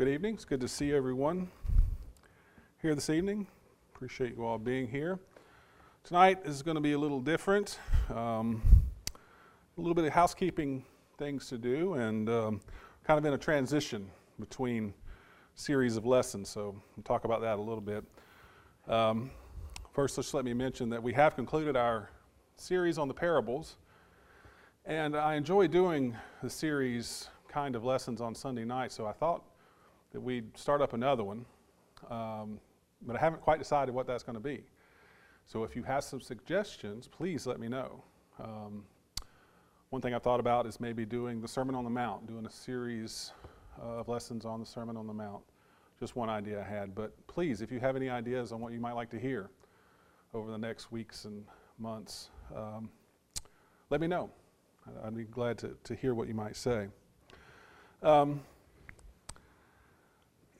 Good evening. It's good to see everyone here this evening. Appreciate you all being here. Tonight is going to be a little different. Um, a little bit of housekeeping things to do, and um, kind of in a transition between series of lessons. So we'll talk about that a little bit. Um, first, just let me mention that we have concluded our series on the parables, and I enjoy doing the series kind of lessons on Sunday night. So I thought that we'd start up another one, um, but I haven't quite decided what that's going to be. So if you have some suggestions, please let me know. Um, one thing I've thought about is maybe doing the Sermon on the Mount, doing a series of lessons on the Sermon on the Mount. Just one idea I had. But please, if you have any ideas on what you might like to hear over the next weeks and months, um, let me know. I'd be glad to, to hear what you might say. Um,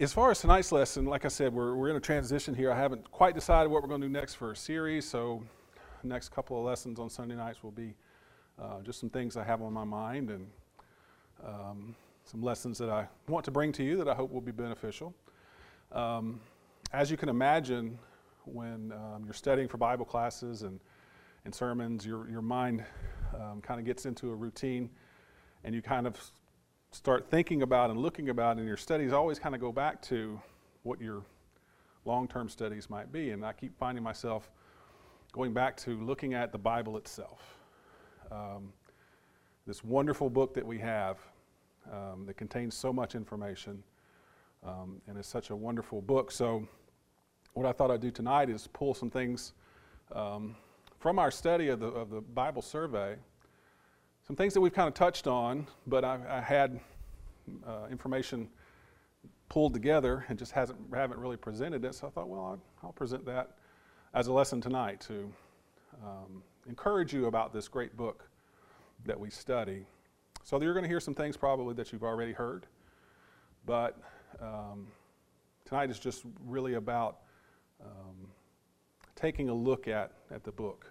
as far as tonight's lesson, like I said, we're, we're in a transition here. I haven't quite decided what we're going to do next for a series, so next couple of lessons on Sunday nights will be uh, just some things I have on my mind and um, some lessons that I want to bring to you that I hope will be beneficial. Um, as you can imagine, when um, you're studying for Bible classes and, and sermons, your, your mind um, kind of gets into a routine and you kind of start thinking about and looking about in your studies always kind of go back to what your long-term studies might be. And i keep finding myself going back to looking at the bible itself. Um, this wonderful book that we have um, that contains so much information um, and is such a wonderful book. So what i thought i'd do tonight is pull some things um, from our study of the, of the bible survey some things that we've kind of touched on, but I, I had uh, information pulled together and just hasn't haven't really presented it. So I thought, well, I'll, I'll present that as a lesson tonight to um, encourage you about this great book that we study. So you're going to hear some things probably that you've already heard, but um, tonight is just really about um, taking a look at, at the book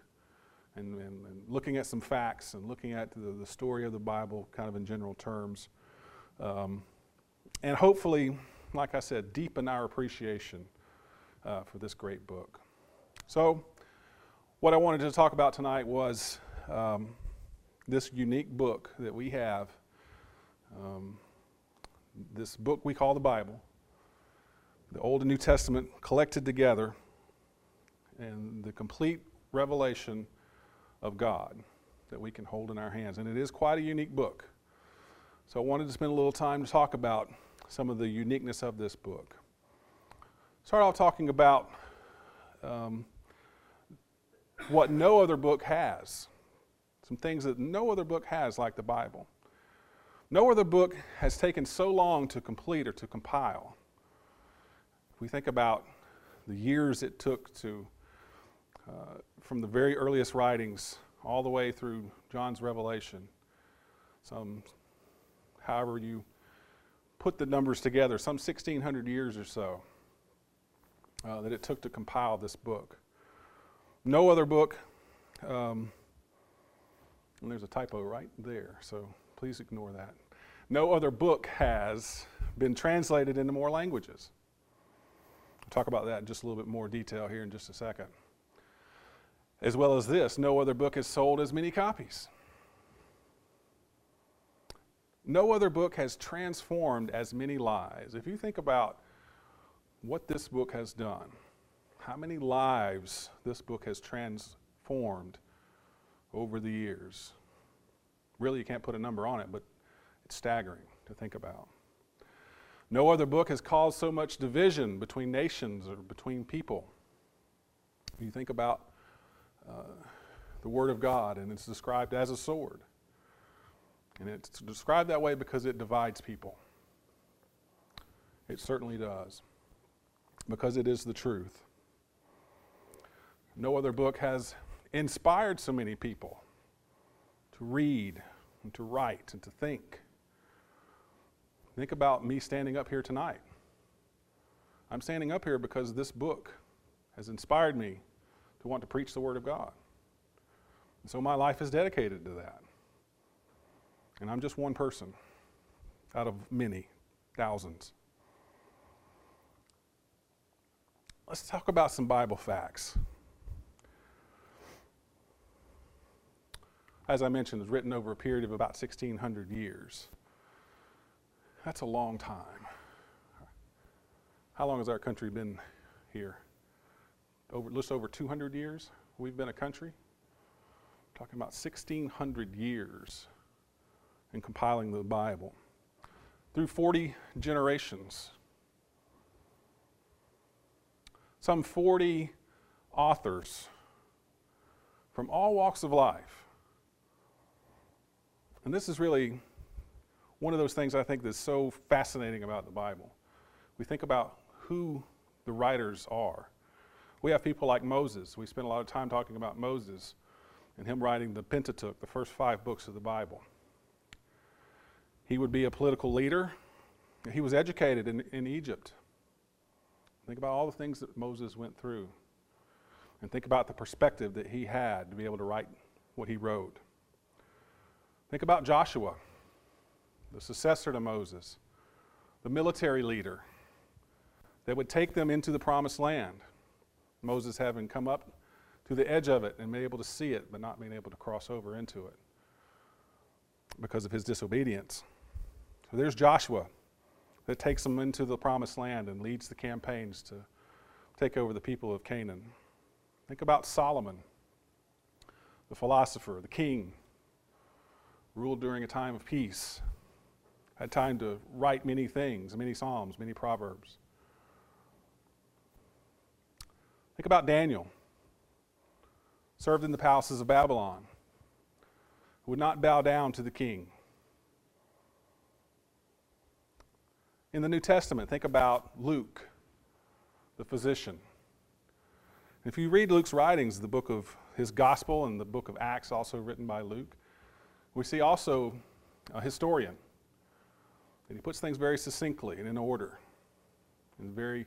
and, and, and, looking at some facts and looking at the, the, story of the Bible kind of in general terms. Um, and hopefully, like I said, deepen our appreciation uh, for this great book. So, what I wanted to talk about tonight was um, this unique book that we have. Um, this book we call the Bible, the Old and New Testament collected together, and the complete revelation of God that we can hold in our hands. And it is quite a unique book. So I wanted to spend a little time to talk about some of the uniqueness of this book. Start off talking about um, what no other book has. Some things that no other book has, like the Bible. No other book has taken so long to complete or to compile. If we think about the years it took to from the very earliest writings all the way through John's Revelation. Some, however you put the numbers together, some 1,600 years or so uh, that it took to compile this book. No other book, um, and there's a typo right there, so please ignore that. No other book has been translated into more languages. I'll talk about that in just a little bit more detail here in just a second. As well as this, no other book has sold as many copies. No other book has transformed as many lives. If you think about what this book has done, how many lives this book has transformed over the years. Really, you can't put a number on it, but it's staggering to think about. No other book has caused so much division between nations or between people. If you think about the Word of God, and it's described as a sword. And it's described that way because it divides people. It certainly does, because it is the truth. No other book has inspired so many people to read and to write and to think. Think about me standing up here tonight. I'm standing up here because this book has inspired me to want to preach the Word of God. And so my life is dedicated to that. And I'm just one person out of many, thousands. Let's talk about some Bible facts. As I mentioned, it's written over a period of about 1,600 years. That's a long time. How long has our country been here? Over, just over 200 years we've been a country. talking about 1,600 years in compiling the Bible. Through 40 generations. Some 40 authors from all walks of life. And this is really one of those things I think that's so fascinating about the Bible. We think about who the writers are. We have people like Moses. We spend a lot of time talking about Moses and him writing the Pentateuch, the first five books of the Bible. He would be a political leader. He was educated in, in Egypt. Think about all the things that Moses went through. And think about the perspective that he had to be able to write what he wrote. Think about Joshua, the successor to Moses, the military leader that would take them into the promised land. Moses having come up to the edge of it and been able to see it, but not being able to cross over into it because of his disobedience. So there's Joshua that takes them into the promised land and leads the campaigns to take over the people of Canaan. Think about Solomon, the philosopher, the king, ruled during a time of peace, had time to write many things, many psalms, many proverbs. Think about Daniel, served in the palaces of Babylon, who would not bow down to the king. In the New Testament, think about Luke, the physician. If you read Luke's writings, the book of his gospel and the book of Acts, also written by Luke, we see also a historian. And he puts things very succinctly and in order and very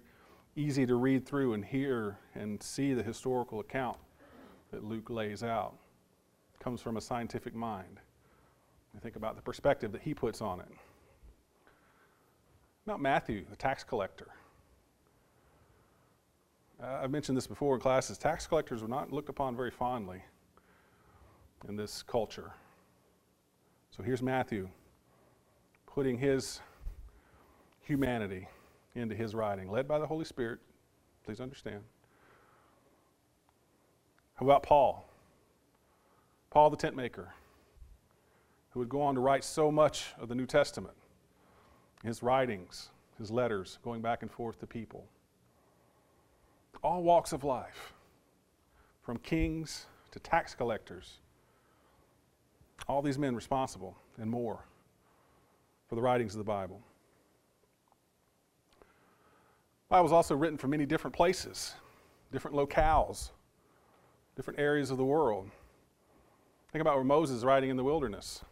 easy to read through and hear and see the historical account that Luke lays out. It comes from a scientific mind. You think about the perspective that he puts on it. About Matthew, the tax collector. Uh, I've mentioned this before in classes. Tax collectors were not looked upon very fondly in this culture. So here's Matthew putting his humanity into his writing, led by the Holy Spirit. Please understand. How about Paul? Paul the tent maker, who would go on to write so much of the New Testament, his writings, his letters, going back and forth to people. All walks of life, from kings to tax collectors, all these men responsible and more for the writings of the Bible. Bible was also written from many different places, different locales, different areas of the world. Think about where Moses is writing in the wilderness.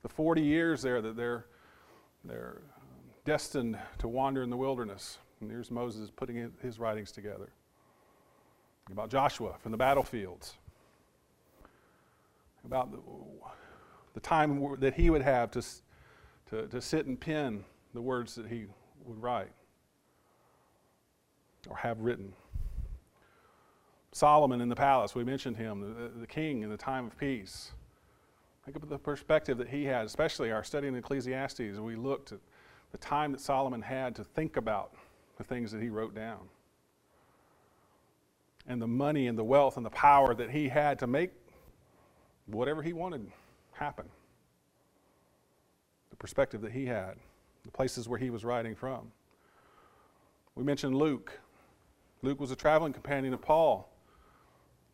The 40 years there that they're, they're um, destined to wander in the wilderness. And here's Moses putting his writings together. Think about Joshua from the battlefields. About the, the time that he would have to, to, to sit and pen the words that he would write or have written. Solomon in the palace, we mentioned him, the, the king in the time of peace. Think of the perspective that he had, especially our study in Ecclesiastes. We looked at the time that Solomon had to think about the things that he wrote down, and the money and the wealth and the power that he had to make whatever he wanted happen. The perspective that he had, the places where he was writing from. We mentioned Luke, Luke was a traveling companion of Paul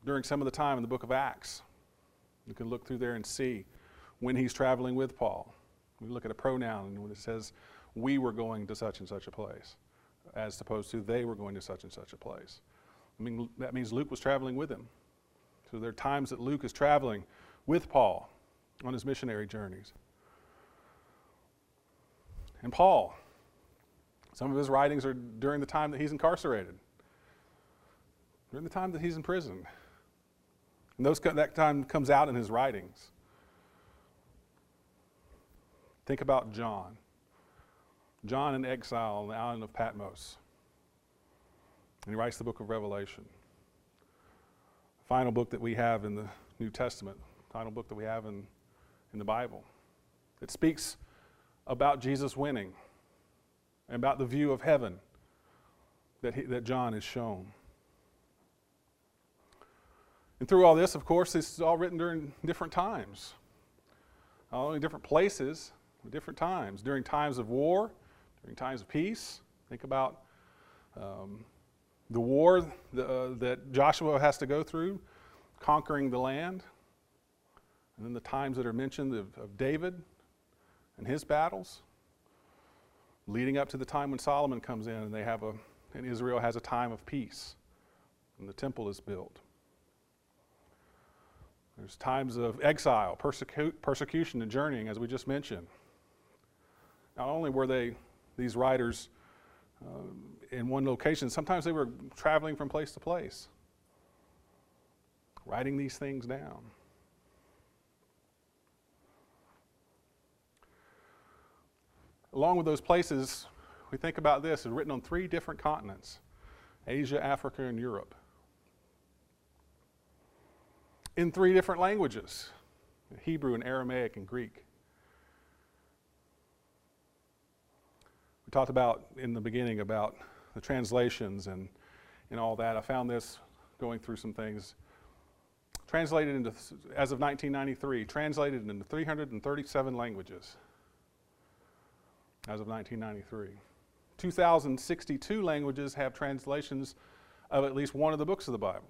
during some of the time in the book of Acts. You can look through there and see when he's traveling with Paul. We look at a pronoun and when it says, we were going to such and such a place, as opposed to they were going to such and such a place. I mean, that means Luke was traveling with him. So there are times that Luke is traveling with Paul on his missionary journeys. And Paul, some of his writings are during the time that he's incarcerated during the time that he's in prison. And those, that time comes out in his writings. Think about John. John in exile on the island of Patmos. And he writes the book of Revelation. The final book that we have in the New Testament, final book that we have in, in the Bible. It speaks about Jesus winning and about the view of heaven that, he, that John has shown. And through all this, of course, this is all written during different times. Not only different places, different times. During times of war, during times of peace. Think about um, the war the, uh, that Joshua has to go through, conquering the land. And then the times that are mentioned of, of David and his battles, leading up to the time when Solomon comes in and they have a, and Israel has a time of peace, and the temple is built. There's times of exile, persecu- persecution, and journeying, as we just mentioned. Not only were they, these writers, uh, in one location, sometimes they were traveling from place to place, writing these things down. Along with those places, we think about this, it's written on three different continents Asia, Africa, and Europe. In three different languages Hebrew and Aramaic and Greek. We talked about in the beginning about the translations and, and all that. I found this going through some things. Translated into, as of 1993, translated into 337 languages as of 1993. 2,062 languages have translations of at least one of the books of the Bible.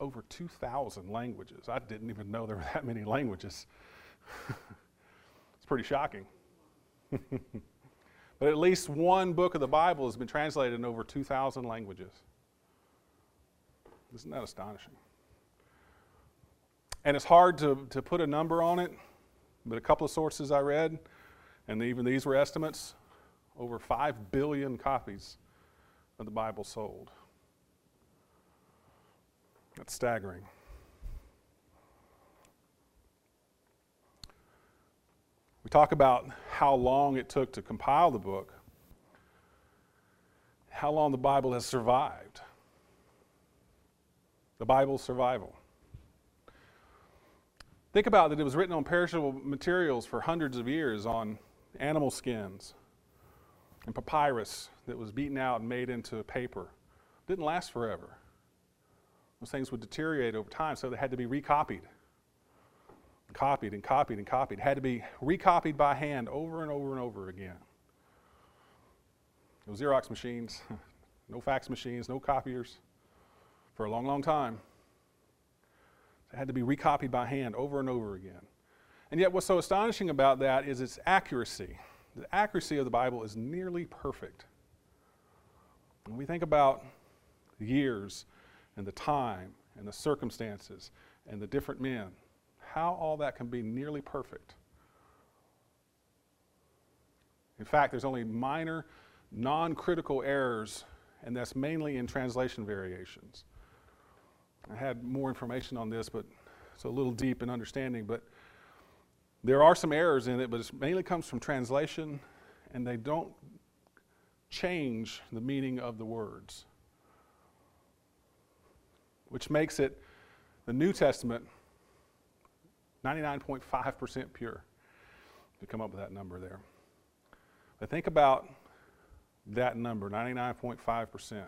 Over 2,000 languages. I didn't even know there were that many languages. it's pretty shocking. but at least one book of the Bible has been translated in over 2,000 languages. Isn't that astonishing? And it's hard to, to put a number on it, but a couple of sources I read and even these were estimates over 5 billion copies of the Bible sold. That's staggering. We talk about how long it took to compile the book, how long the Bible has survived. The Bible's survival. Think about that it was written on perishable materials for hundreds of years on animal skins, and papyrus that was beaten out and made into paper. Didn't last forever. Those things would deteriorate over time, so they had to be recopied. Copied and copied and copied. Had to be recopied by hand over and over and over again. No Xerox machines, no fax machines, no copiers for a long, long time. It had to be recopied by hand over and over again. And yet, what's so astonishing about that is its accuracy. The accuracy of the Bible is nearly perfect. When we think about years and the time and the circumstances and the different men, how all that can be nearly perfect. In fact, there's only minor, non critical errors, and that's mainly in translation variations. I had more information on this, but it's a little deep in understanding. But there are some errors in it, but it mainly comes from translation, and they don't change the meaning of the words, which makes it the New Testament 99.5% pure. To come up with that number there. But think about that number, 99.5%.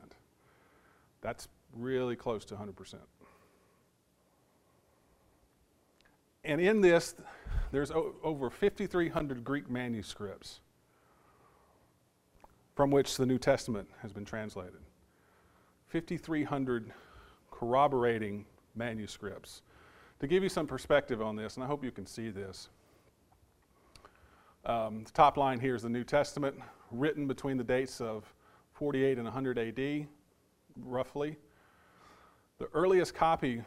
That's really close to 100%. And in this, there's over 5,300 Greek manuscripts from which the New Testament has been translated. 5,300 corroborating manuscripts. To give you some perspective on this, and I hope you can see this, um, the top line here is the New Testament, written between the dates of 48 and 100 AD, roughly. The earliest copy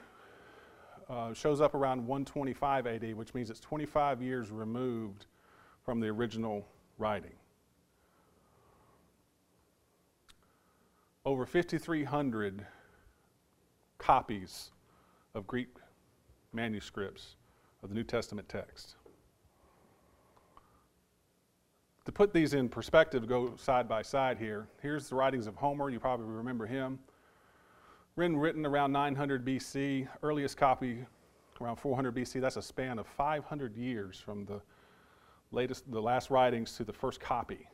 uh, shows up around 125 AD, which means it's 25 years removed from the original writing. Over 5,300 copies of Greek manuscripts of the New Testament text. To put these in perspective, go side by side here. Here's the writings of Homer. You probably remember him. Written, written around 900 BC, earliest copy around 400 BC. That's a span of 500 years from the latest, the last writings to the first copy.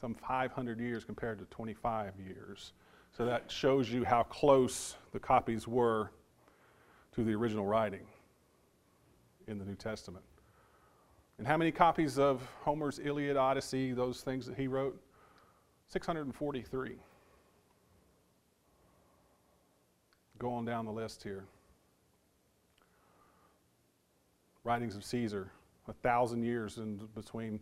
Some 500 years compared to 25 years. So that shows you how close the copies were to the original writing in the New Testament. And how many copies of Homer's Iliad, Odyssey, those things that he wrote? 643. Go on down the list here. Writings of Caesar, a thousand years in between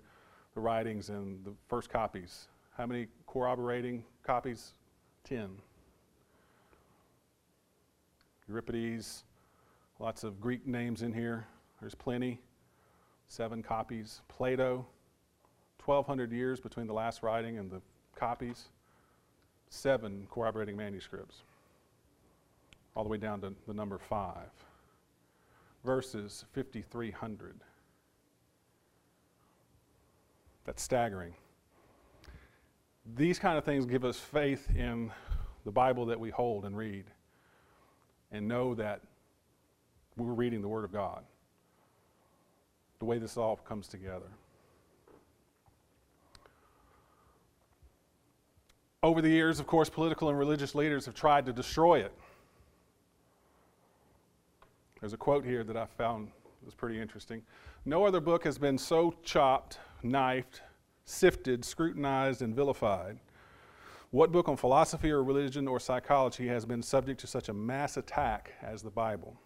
the writings and the first copies. How many corroborating copies? Ten. Euripides, lots of Greek names in here. There's plenty. Seven copies. Plato, 1,200 years between the last writing and the copies. Seven corroborating manuscripts. All the way down to the number five. Verses 5,300. That's staggering. These kind of things give us faith in the Bible that we hold and read and know that we're reading the Word of God. The way this all comes together. Over the years, of course, political and religious leaders have tried to destroy it. There's a quote here that I found was pretty interesting. No other book has been so chopped, knifed, sifted, scrutinized, and vilified. What book on philosophy or religion or psychology has been subject to such a mass attack as the Bible?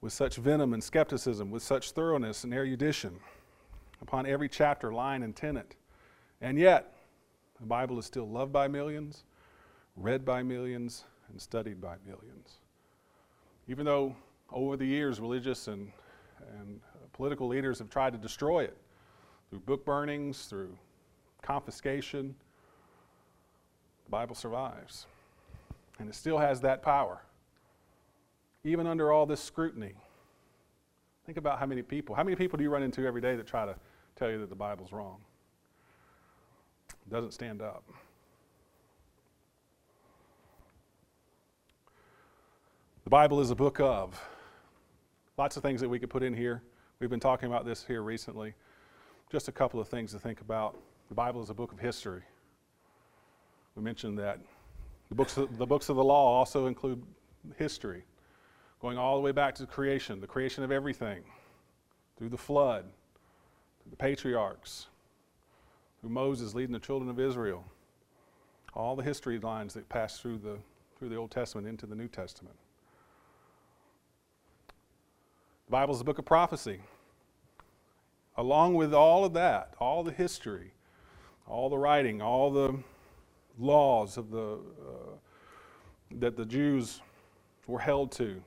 With such venom and skepticism, with such thoroughness and erudition upon every chapter, line, and tenet. And yet, the Bible is still loved by millions, read by millions, and studied by millions. Even though over the years religious and, and political leaders have tried to destroy it through book burnings, through confiscation, the Bible survives. And it still has that power. Even under all this scrutiny. Think about how many people, how many people do you run into every day that try to tell you that the Bible's wrong? It doesn't stand up. The Bible is a book of. Lots of things that we could put in here. We've been talking about this here recently. Just a couple of things to think about. The Bible is a book of history. We mentioned that. The books, of, the books of the law also include history, going all the way back to creation, the creation of everything, through the flood, through the patriarchs, through Moses leading the children of Israel, all the history lines that pass through the, through the Old Testament into the New Testament. The Bible is a book of prophecy. Along with all of that, all the history, all the writing, all the laws of the, uh, that the Jews were held to,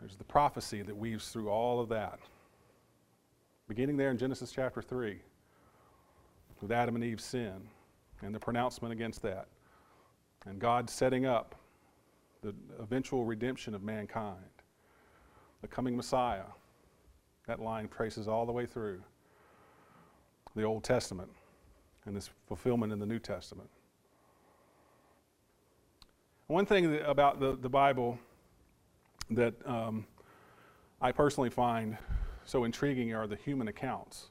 there's the prophecy that weaves through all of that. Beginning there in Genesis chapter 3, with Adam and Eve's sin and the pronouncement against that, and God setting up the eventual redemption of mankind the coming Messiah. That line traces all the way through the Old Testament and this fulfillment in the New Testament. One thing about the, the Bible that um, I personally find so intriguing are the human accounts.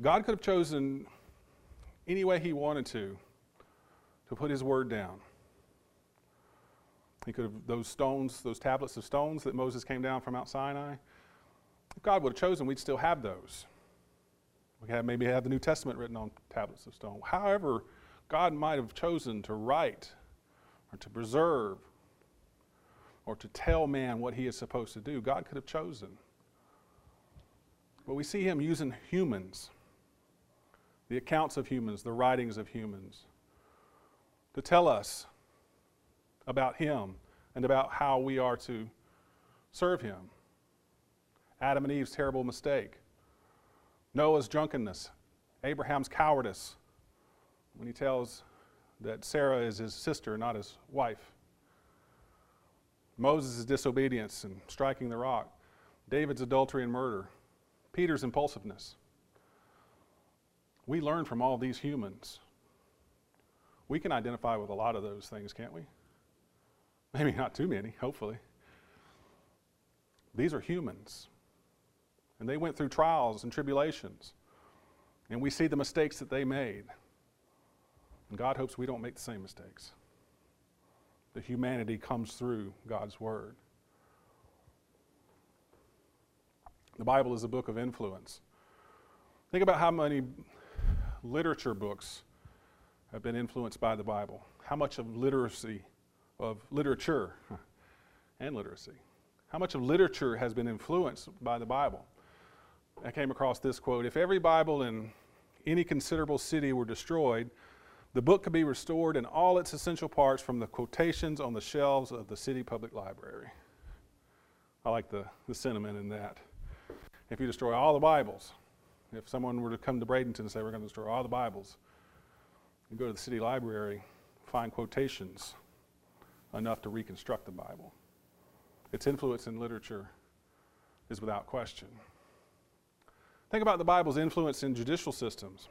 God could have chosen any way He wanted to to put His word down. He could have, those stones, those tablets of stones that Moses came down from Mount Sinai, if God would have chosen, we'd still have those. We have maybe have the New Testament written on tablets of stone. However, God might have chosen to write or to preserve or to tell man what he is supposed to do. God could have chosen. But we see him using humans, the accounts of humans, the writings of humans, to tell us about Him and about how we are to serve Him. Adam and Eve's terrible mistake, Noah's drunkenness, Abraham's cowardice when he tells that Sarah is his sister, not his wife. Moses' disobedience and striking the rock, David's adultery and murder, Peter's impulsiveness, we learn from all these humans. We can identify with a lot of those things, can't we? Maybe not too many, hopefully. These are humans. And they went through trials and tribulations. And we see the mistakes that they made. And God hopes we don't make the same mistakes. The humanity comes through God's Word. The Bible is a book of influence. Think about how many literature books have been influenced by the Bible. How much of literacy, of literature, and literacy, how much of literature has been influenced by the Bible? I came across this quote If every Bible in any considerable city were destroyed, the book could be restored in all its essential parts from the quotations on the shelves of the city public library. I like the, the sentiment in that. If you destroy all the Bibles, if someone were to come to Bradenton and say, We're going to destroy all the Bibles, and go to the city library, find quotations enough to reconstruct the Bible. Its influence in literature is without question. Think about the Bible's influence in judicial systems.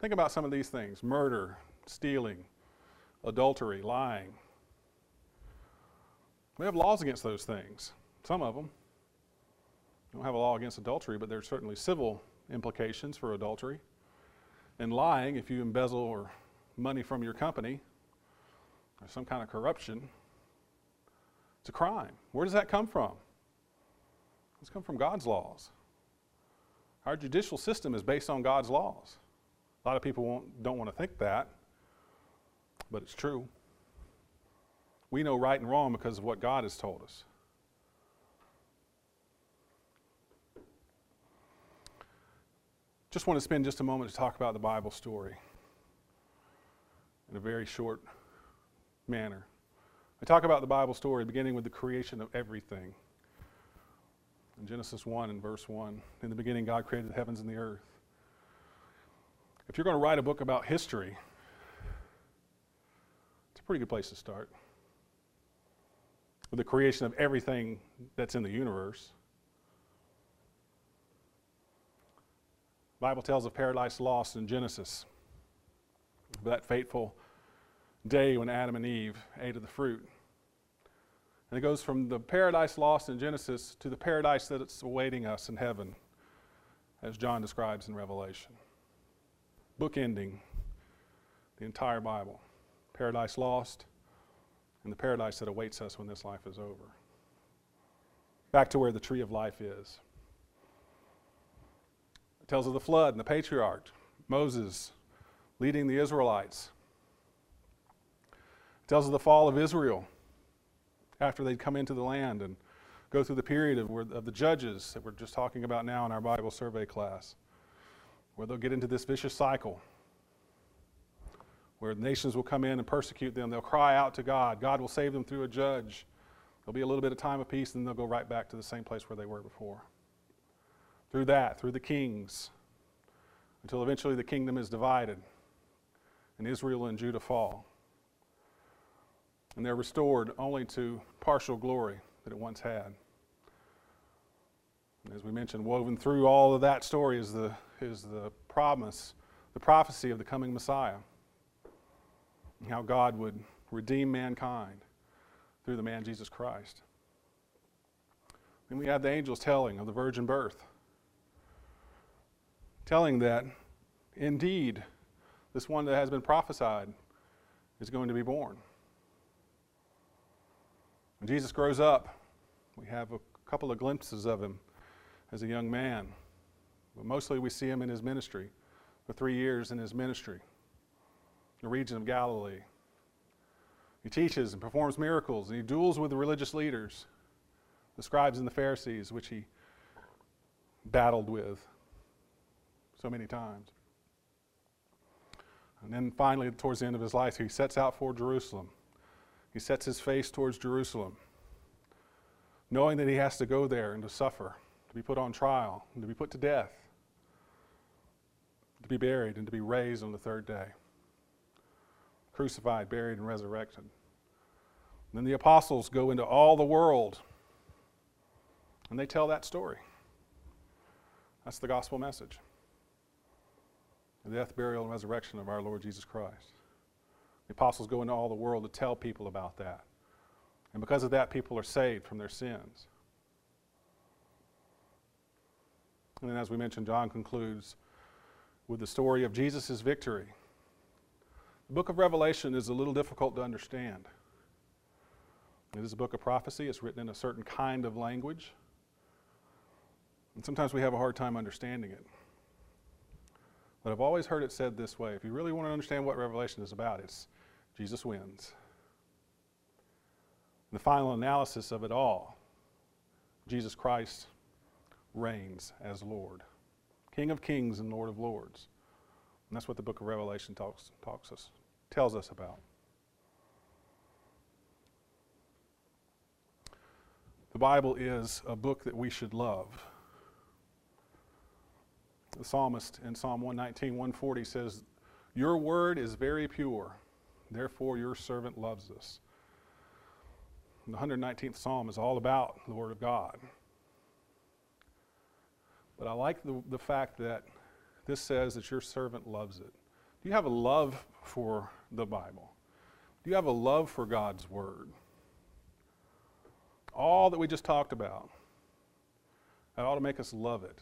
Think about some of these things murder, stealing, adultery, lying. We have laws against those things, some of them. We don't have a law against adultery, but there's certainly civil implications for adultery. And lying, if you embezzle or money from your company, or some kind of corruption, it's a crime. Where does that come from? It's come from God's laws. Our judicial system is based on God's laws. A lot of people don't want to think that, but it's true. We know right and wrong because of what God has told us. Just want to spend just a moment to talk about the Bible story in a very short manner. I talk about the Bible story beginning with the creation of everything. In Genesis 1 and verse 1, in the beginning, God created the heavens and the earth. If you're going to write a book about history, it's a pretty good place to start. With the creation of everything that's in the universe. Bible tells of paradise lost in Genesis. That fateful day when Adam and Eve ate of the fruit. And it goes from the paradise lost in Genesis to the paradise that's awaiting us in heaven, as John describes in Revelation. Bookending the entire Bible paradise lost and the paradise that awaits us when this life is over. Back to where the tree of life is. It tells of the flood and the patriarch, Moses leading the Israelites. It tells of the fall of Israel after they'd come into the land and go through the period of, of the judges that we're just talking about now in our Bible survey class, where they'll get into this vicious cycle where nations will come in and persecute them. They'll cry out to God. God will save them through a judge. There'll be a little bit of time of peace, and then they'll go right back to the same place where they were before through that, through the kings, until eventually the kingdom is divided and Israel and Judah fall. And they're restored only to partial glory that it once had. And as we mentioned, woven through all of that story is the, is the promise, the prophecy of the coming Messiah. And how God would redeem mankind through the man Jesus Christ. Then we have the angels telling of the virgin birth telling that indeed this one that has been prophesied is going to be born. When Jesus grows up, we have a couple of glimpses of him as a young man, but mostly we see him in his ministry, for three years in his ministry, the region of Galilee. He teaches and performs miracles, and he duels with the religious leaders, the scribes and the Pharisees, which he battled with so many times. And then finally, towards the end of his life, he sets out for Jerusalem. He sets his face towards Jerusalem, knowing that he has to go there and to suffer, to be put on trial, and to be put to death, to be buried, and to be raised on the third day. Crucified, buried, and resurrected. And then the apostles go into all the world and they tell that story That's the gospel message the death, burial, and resurrection of our Lord Jesus Christ. The apostles go into all the world to tell people about that. And because of that, people are saved from their sins. And then, as we mentioned, John concludes with the story of Jesus' victory. The book of Revelation is a little difficult to understand. It is a book of prophecy, it's written in a certain kind of language. And sometimes we have a hard time understanding it. But I've always heard it said this way if you really want to understand what Revelation is about, it's Jesus wins. In The final analysis of it all Jesus Christ reigns as Lord, King of kings and Lord of lords. And that's what the book of Revelation talks, talks us, tells us about. The Bible is a book that we should love the psalmist in Psalm 119, 140 says, Your word is very pure, therefore your servant loves us. And the 119th Psalm is all about the Word of God. But I like the, the fact that this says that your servant loves it. Do you have a love for the Bible? Do you have a love for God's Word? All that we just talked about, that ought to make us love it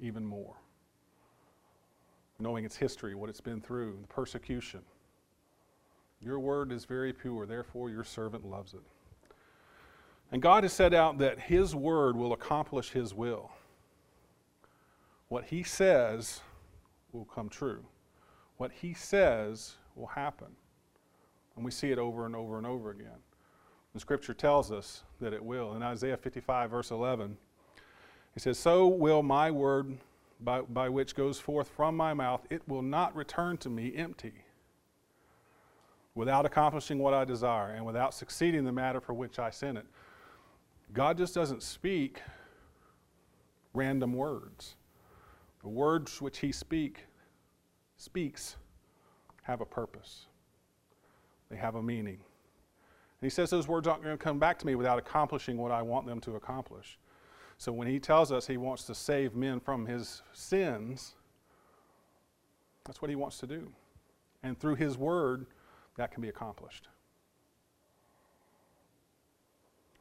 even more knowing its history, what it's been through, the persecution. Your word is very pure, therefore your servant loves it. And God has set out that His word will accomplish His will. What He says will come true. What He says will happen. And we see it over and over and over again. The Scripture tells us that it will. In Isaiah 55, verse 11, He says, So will my word by, by which goes forth from my mouth, it will not return to me empty, without accomplishing what I desire and without succeeding the matter for which I sent it. God just doesn't speak random words. The words which He speak, speaks have a purpose. They have a meaning. And he says those words aren't going to come back to me without accomplishing what I want them to accomplish. So when he tells us he wants to save men from his sins, that's what he wants to do. And through his word, that can be accomplished.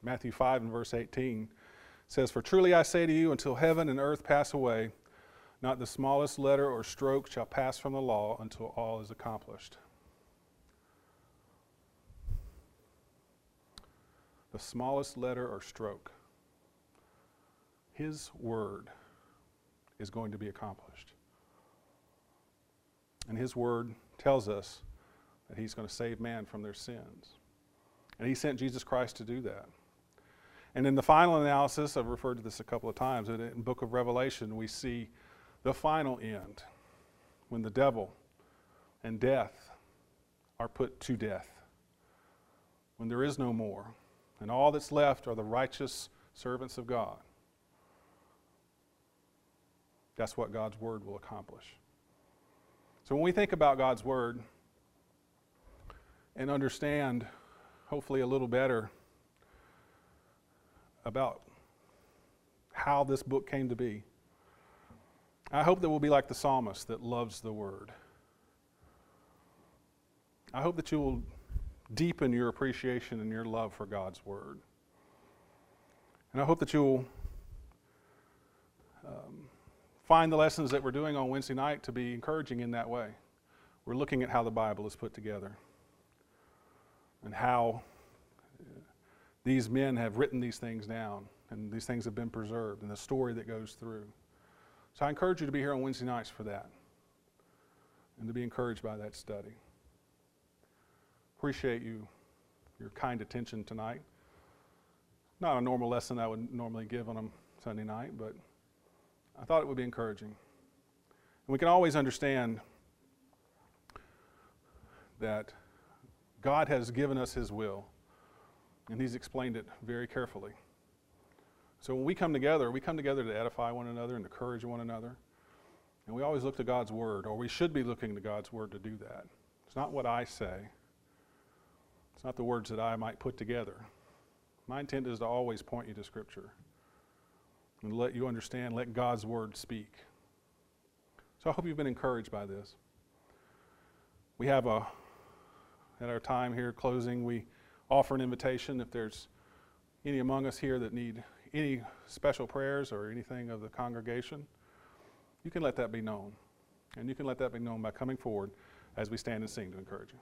Matthew 5 and verse 18 says, For truly I say to you, until heaven and earth pass away, not the smallest letter or stroke shall pass from the law until all is accomplished. The smallest letter or stroke. His word is going to be accomplished. And His word tells us that He's going to save man from their sins. And He sent Jesus Christ to do that. And in the final analysis, I've referred to this a couple of times, in the book of Revelation, we see the final end when the devil and death are put to death, when there is no more, and all that's left are the righteous servants of God. That's what God's Word will accomplish. So when we think about God's Word and understand, hopefully, a little better about how this book came to be, I hope that we'll be like the psalmist that loves the Word. I hope that you will deepen your appreciation and your love for God's Word. And I hope that you'll um, find the lessons that we're doing on Wednesday night to be encouraging in that way. We're looking at how the Bible is put together and how these men have written these things down and these things have been preserved and the story that goes through. So I encourage you to be here on Wednesday nights for that and to be encouraged by that study. Appreciate you, your kind attention tonight. Not a normal lesson I would normally give on a Sunday night, but I thought it would be encouraging. And we can always understand that God has given us His will, and He's explained it very carefully. So when we come together, we come together to edify one another and encourage one another. And we always look to God's Word, or we should be looking to God's Word to do that. It's not what I say, it's not the words that I might put together. My intent is to always point you to Scripture. and let you understand, let God's word speak. So I hope you've been encouraged by this. We have a, at our time here closing, we offer an invitation if there's any among us here that need any special prayers or anything of the congregation, you can let that be known. And you can let that be known by coming forward as we stand and sing to encourage you.